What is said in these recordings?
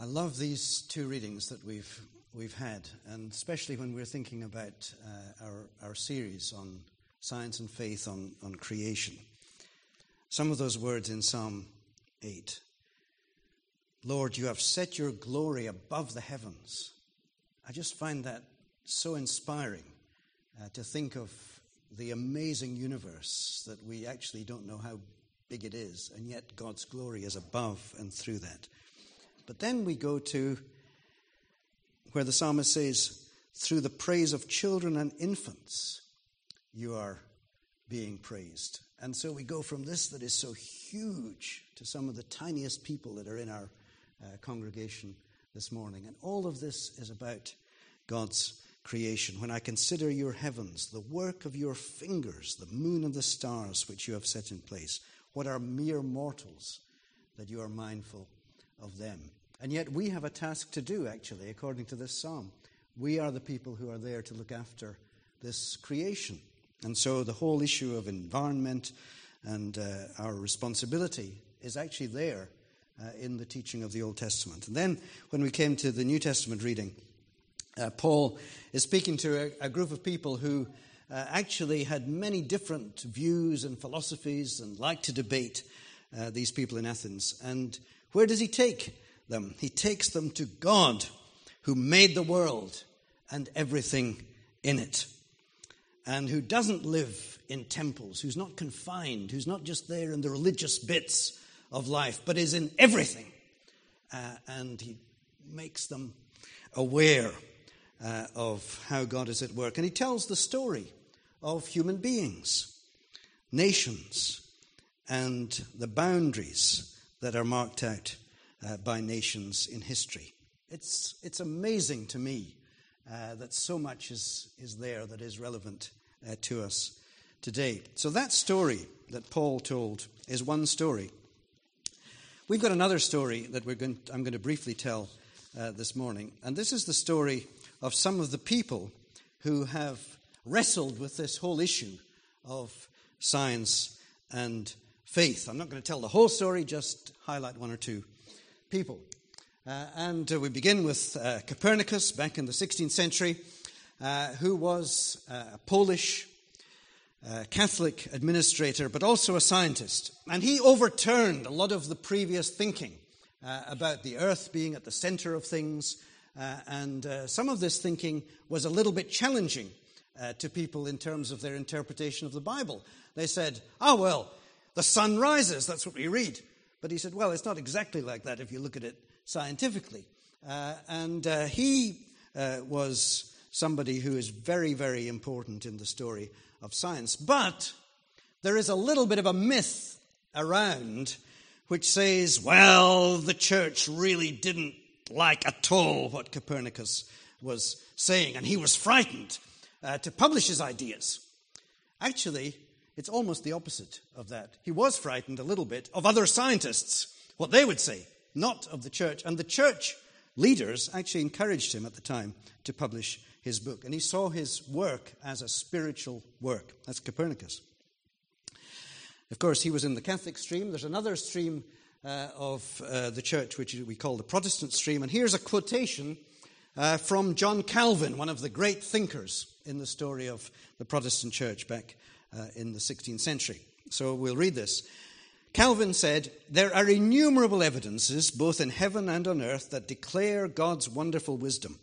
I love these two readings that we've, we've had, and especially when we're thinking about uh, our, our series on science and faith on, on creation. Some of those words in Psalm 8 Lord, you have set your glory above the heavens. I just find that so inspiring uh, to think of the amazing universe that we actually don't know how big it is, and yet God's glory is above and through that. But then we go to where the psalmist says, Through the praise of children and infants, you are being praised. And so we go from this that is so huge to some of the tiniest people that are in our uh, congregation this morning. And all of this is about God's creation. When I consider your heavens, the work of your fingers, the moon and the stars which you have set in place, what are mere mortals that you are mindful of them? And yet we have a task to do, actually, according to this psalm. We are the people who are there to look after this creation. And so the whole issue of environment and uh, our responsibility is actually there uh, in the teaching of the Old Testament. And then when we came to the New Testament reading, uh, Paul is speaking to a, a group of people who uh, actually had many different views and philosophies and liked to debate uh, these people in Athens. And where does he take them. He takes them to God who made the world and everything in it, and who doesn't live in temples, who's not confined, who's not just there in the religious bits of life, but is in everything. Uh, and he makes them aware uh, of how God is at work. And he tells the story of human beings, nations, and the boundaries that are marked out uh, by nations in history. It's, it's amazing to me uh, that so much is, is there that is relevant uh, to us today. So, that story that Paul told is one story. We've got another story that we're going, I'm going to briefly tell uh, this morning, and this is the story of some of the people who have wrestled with this whole issue of science and faith. I'm not going to tell the whole story, just highlight one or two people. Uh, and uh, we begin with uh, Copernicus back in the 16th century, uh, who was uh, a Polish uh, Catholic administrator, but also a scientist. And he overturned a lot of the previous thinking about the earth being at the center of things. and some of this thinking was a little bit challenging to people in terms of their interpretation of the Bible. They said, oh, well, the sun rises, that's what we read. But he said, well, it's not exactly like that if you look at it scientifically. Uh, and uh, he uh, was somebody who is very, very important in the story of science. But there is a little bit of a myth around which says, well, the church really didn't like at all what Copernicus was saying, and he was frightened uh, to publish his ideas. Actually, it's almost the opposite of that. He was frightened a little bit of other scientists, what they would say, not of the church. And the church leaders actually encouraged him at the time to publish his book. And he saw his work as a spiritual work. That's Copernicus. Of course, he was in the Catholic stream. There's another stream uh, of uh, the church which we call the Protestant stream. And here's a quotation uh, from John Calvin, one of the great thinkers in the story of the Protestant church back uh, in the 16th century. So we'll read this. Calvin said, There are innumerable evidences, both in heaven and on earth, that declare God's wonderful wisdom.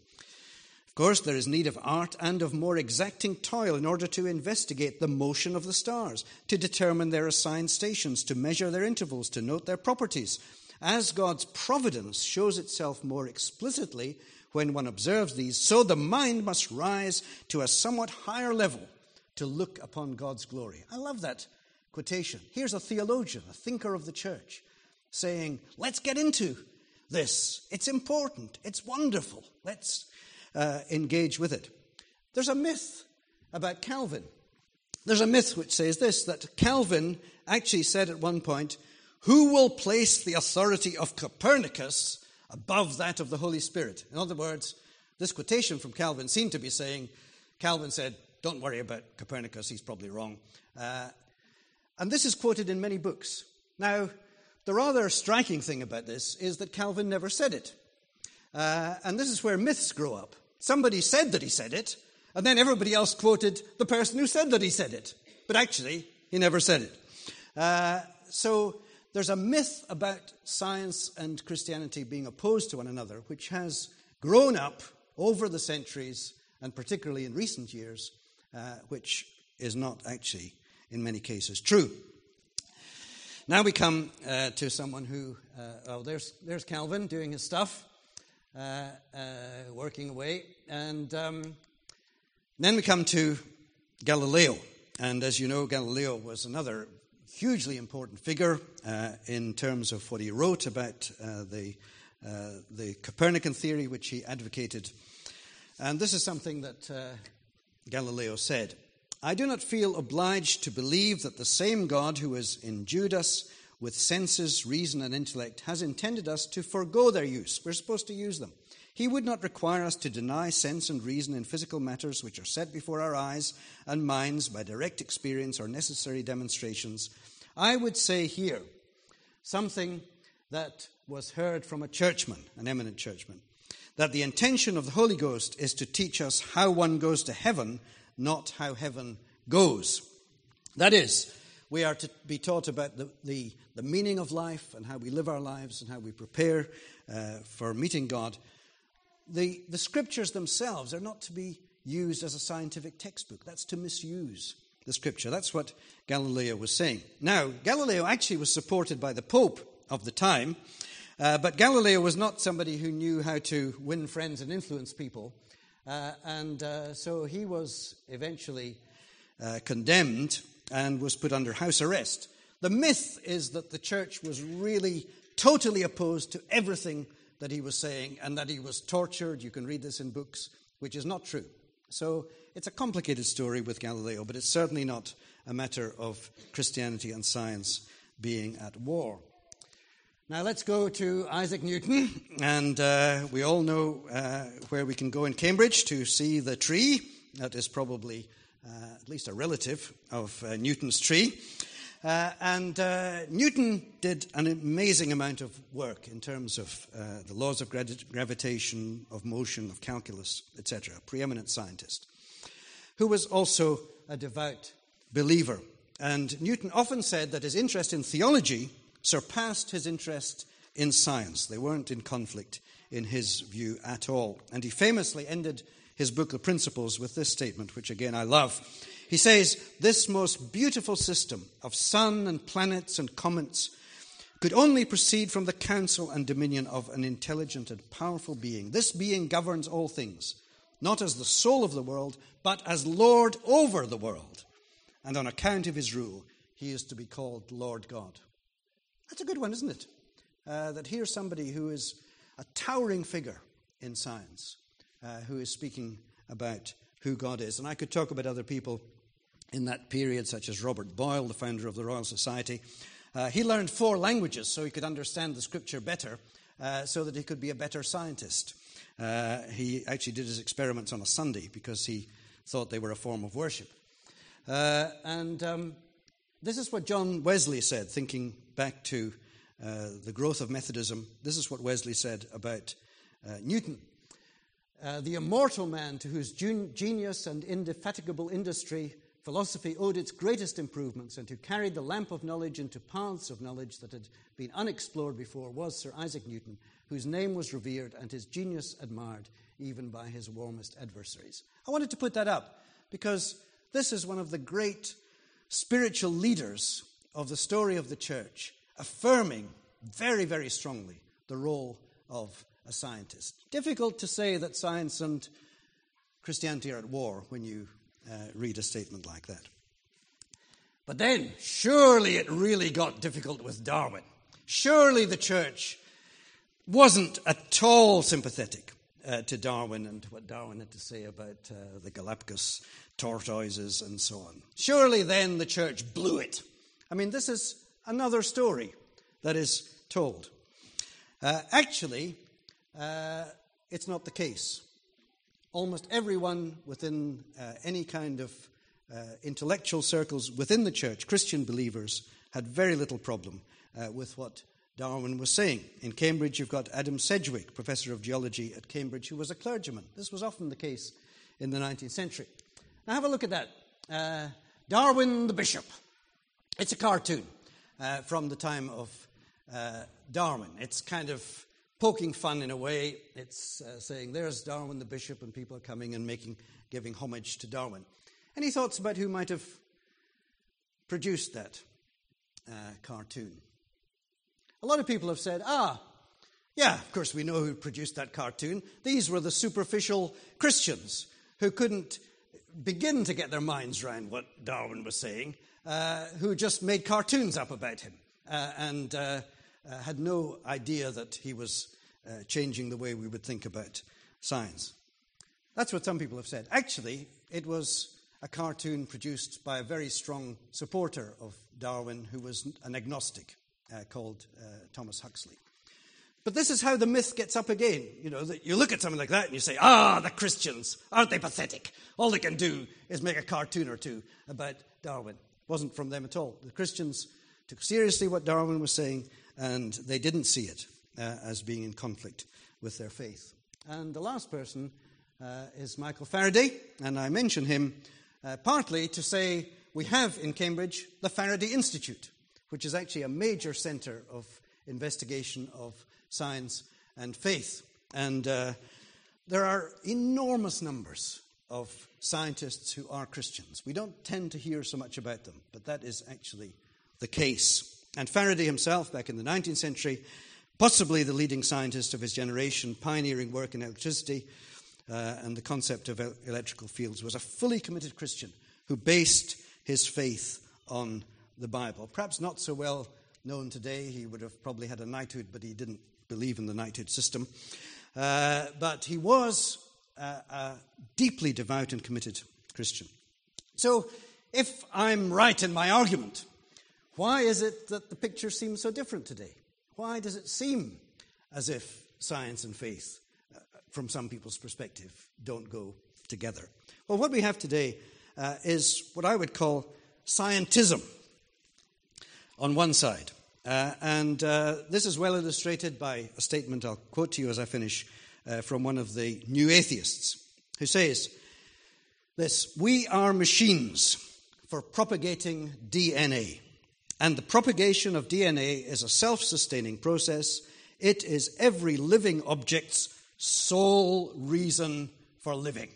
Of course, there is need of art and of more exacting toil in order to investigate the motion of the stars, to determine their assigned stations, to measure their intervals, to note their properties. As God's providence shows itself more explicitly when one observes these, so the mind must rise to a somewhat higher level to look upon God's glory. I love that quotation. Here's a theologian, a thinker of the church, saying, Let's get into this. It's important, it's wonderful. Let's uh, engage with it. There's a myth about Calvin. There's a myth which says this that Calvin actually said at one point, Who will place the authority of Copernicus above that of the Holy Spirit? In other words, this quotation from Calvin seemed to be saying, Calvin said, don't worry about Copernicus, he's probably wrong. Uh, and this is quoted in many books. Now, the rather striking thing about this is that Calvin never said it. Uh, and this is where myths grow up. Somebody said that he said it, and then everybody else quoted the person who said that he said it. But actually, he never said it. Uh, so there's a myth about science and Christianity being opposed to one another, which has grown up over the centuries, and particularly in recent years, uh, which is not actually, in many cases, true. Now we come uh, to someone who, uh, oh, there's, there's Calvin doing his stuff, uh, working away. And um, then we come to Galileo. And as you know, Galileo was another hugely important figure uh, in terms of what he wrote about uh, the, uh, the Copernican theory, which he advocated. And this is something that Galileo said I do not feel obliged to believe that the same God who has endued us with senses, reason, and intellect has intended us to forego their use. We're supposed to use them. He would not require us to deny sense and reason in physical matters which are set before our eyes and minds by direct experience or necessary demonstrations. I would say here something that was heard from a churchman, an eminent churchman, that the intention of the Holy Ghost is to teach us how one goes to heaven, not how heaven goes. That is, we are to be taught about the, the, the meaning of life and how we live our lives and how we prepare uh, for meeting God. The, the scriptures themselves are not to be used as a scientific textbook. That's to misuse the scripture. That's what Galileo was saying. Now, Galileo actually was supported by the Pope of the time, uh, but Galileo was not somebody who knew how to win friends and influence people. Uh, and uh, so he was eventually uh, condemned and was put under house arrest. The myth is that the church was really totally opposed to everything that he was saying and that he was tortured. You can read this in books, which is not true. So it's a complicated story with Galileo, but it's certainly not a matter of Christianity and science being at war. Now let's go to Isaac Newton, and uh, we all know uh, where we can go in Cambridge to see the tree. That is probably uh, at least a relative of uh, Newton's tree. Uh, and uh, Newton did an amazing amount of work in terms of the laws of gravitation, of motion, of calculus, etc. A Preeminent scientist, who was also a devout believer. And Newton often said that his interest in theology surpassed his interest in science. They weren't in conflict in his view at all. And he famously ended his book, The Principles, with this statement, which again I love. He says, This most beautiful system of sun and planets and comets could only proceed from the counsel and dominion of an intelligent and powerful being. This being governs all things, not as the soul of the world, but as Lord over the world. And on account of his rule, he is to be called Lord God. That's a good one, isn't it? Uh, that here's somebody who is a towering figure in science, uh, who is speaking about who God is. And I could talk about other people in that period, such as Robert Boyle, the founder of the Royal Society. Uh, he learned four languages so he could understand the scripture better, uh, so that he could be a better scientist. Uh, he actually did his experiments on a Sunday because he thought they were a form of worship. Uh, and um, this is what John Wesley said, thinking back to uh, the growth of Methodism. This is what Wesley said about uh, Newton. Uh, the immortal man to whose genius and indefatigable industry philosophy owed its greatest improvements and who carried the lamp of knowledge into paths of knowledge that had been unexplored before was Sir Isaac Newton, whose name was revered and his genius admired even by his warmest adversaries. I wanted to put that up because this is one of the great spiritual leaders of the story of the church, affirming very, very strongly the role of a scientist. Difficult to say that science and Christianity are at war when you uh, read a statement like that. But then, surely it really got difficult with Darwin. Surely the church wasn't at all sympathetic uh, to Darwin and what Darwin had to say about uh, the Galapagos tortoises and so on. Surely then the church blew it. I mean, this is another story that is told. Uh, actually, uh, it's not the case. Almost everyone within uh, any kind of uh, intellectual circles within the church, Christian believers, had very little problem with what Darwin was saying. In Cambridge, you've got Adam Sedgwick, professor of geology at Cambridge, who was a clergyman. This was often the case in the 19th century. Now, have a look at that. Uh, Darwin the Bishop. It's a cartoon uh, from the time of uh, Darwin. It's kind of poking fun in a way. It's uh, saying, there's Darwin the Bishop, and people are coming and making, giving homage to Darwin. Any thoughts about who might have produced that uh, cartoon? A lot of people have said, ah, yeah, of course we know who produced that cartoon. These were the superficial Christians who couldn't begin to get their minds around what Darwin was saying, uh, who just made cartoons up about him uh, and uh, uh had no idea that he was uh, changing the way we would think about science. That's what some people have said. Actually, it was a cartoon produced by a very strong supporter of Darwin who was an agnostic uh, called Thomas Huxley. But this is how the myth gets up again. You know, that you look at something like that and you say, ah, the Christians, aren't they pathetic? All they can do is make a cartoon or two about Darwin. It wasn't from them at all. The Christians took seriously what Darwin was saying and they didn't see it uh, as being in conflict with their faith. And the last person uh, is Michael Faraday, and I mention him uh, partly to say we have in Cambridge the Faraday Institute, which is actually a major centre of investigation of science, and faith. And uh, there are enormous numbers of scientists who are Christians. We don't tend to hear so much about them, but that is actually the case. And Faraday himself, back in the 19th century, possibly the leading scientist of his generation, pioneering work in electricity uh, and the concept of electrical fields, was a fully committed Christian who based his faith on the Bible. Perhaps not so well known today. He would have probably had a knighthood, but he didn't believe in the knighthood system. Uh, but he was a, a deeply devout and committed Christian. So, if I'm right in my argument, why is it that the picture seems so different today? Why does it seem as if science and faith, uh, from some people's perspective, don't go together? Well, what we have today uh, is what I would call scientism on one side, uh, and uh, this is well illustrated by a statement I'll quote to you as I finish uh, from one of the new atheists, who says this We are machines for propagating DNA. And the propagation of DNA is a self sustaining process. It is every living object's sole reason for living.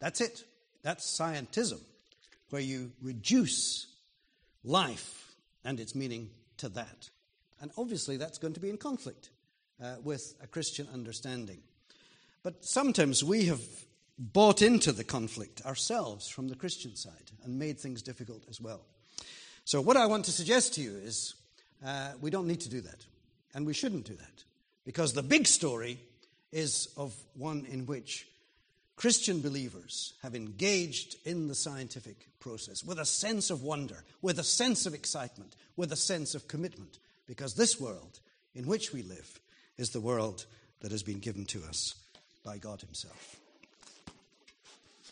That's it. That's scientism, where you reduce life and its meaning to that. And obviously, that's going to be in conflict uh, with a Christian understanding. But sometimes we have bought into the conflict ourselves from the Christian side and made things difficult as well. So, what I want to suggest to you is uh, we don't need to do that. And we shouldn't do that. Because the big story is of one in which Christian believers have engaged in the scientific process with a sense of wonder, with a sense of excitement, with a sense of commitment, because this world in which we live is the world that has been given to us by God Himself.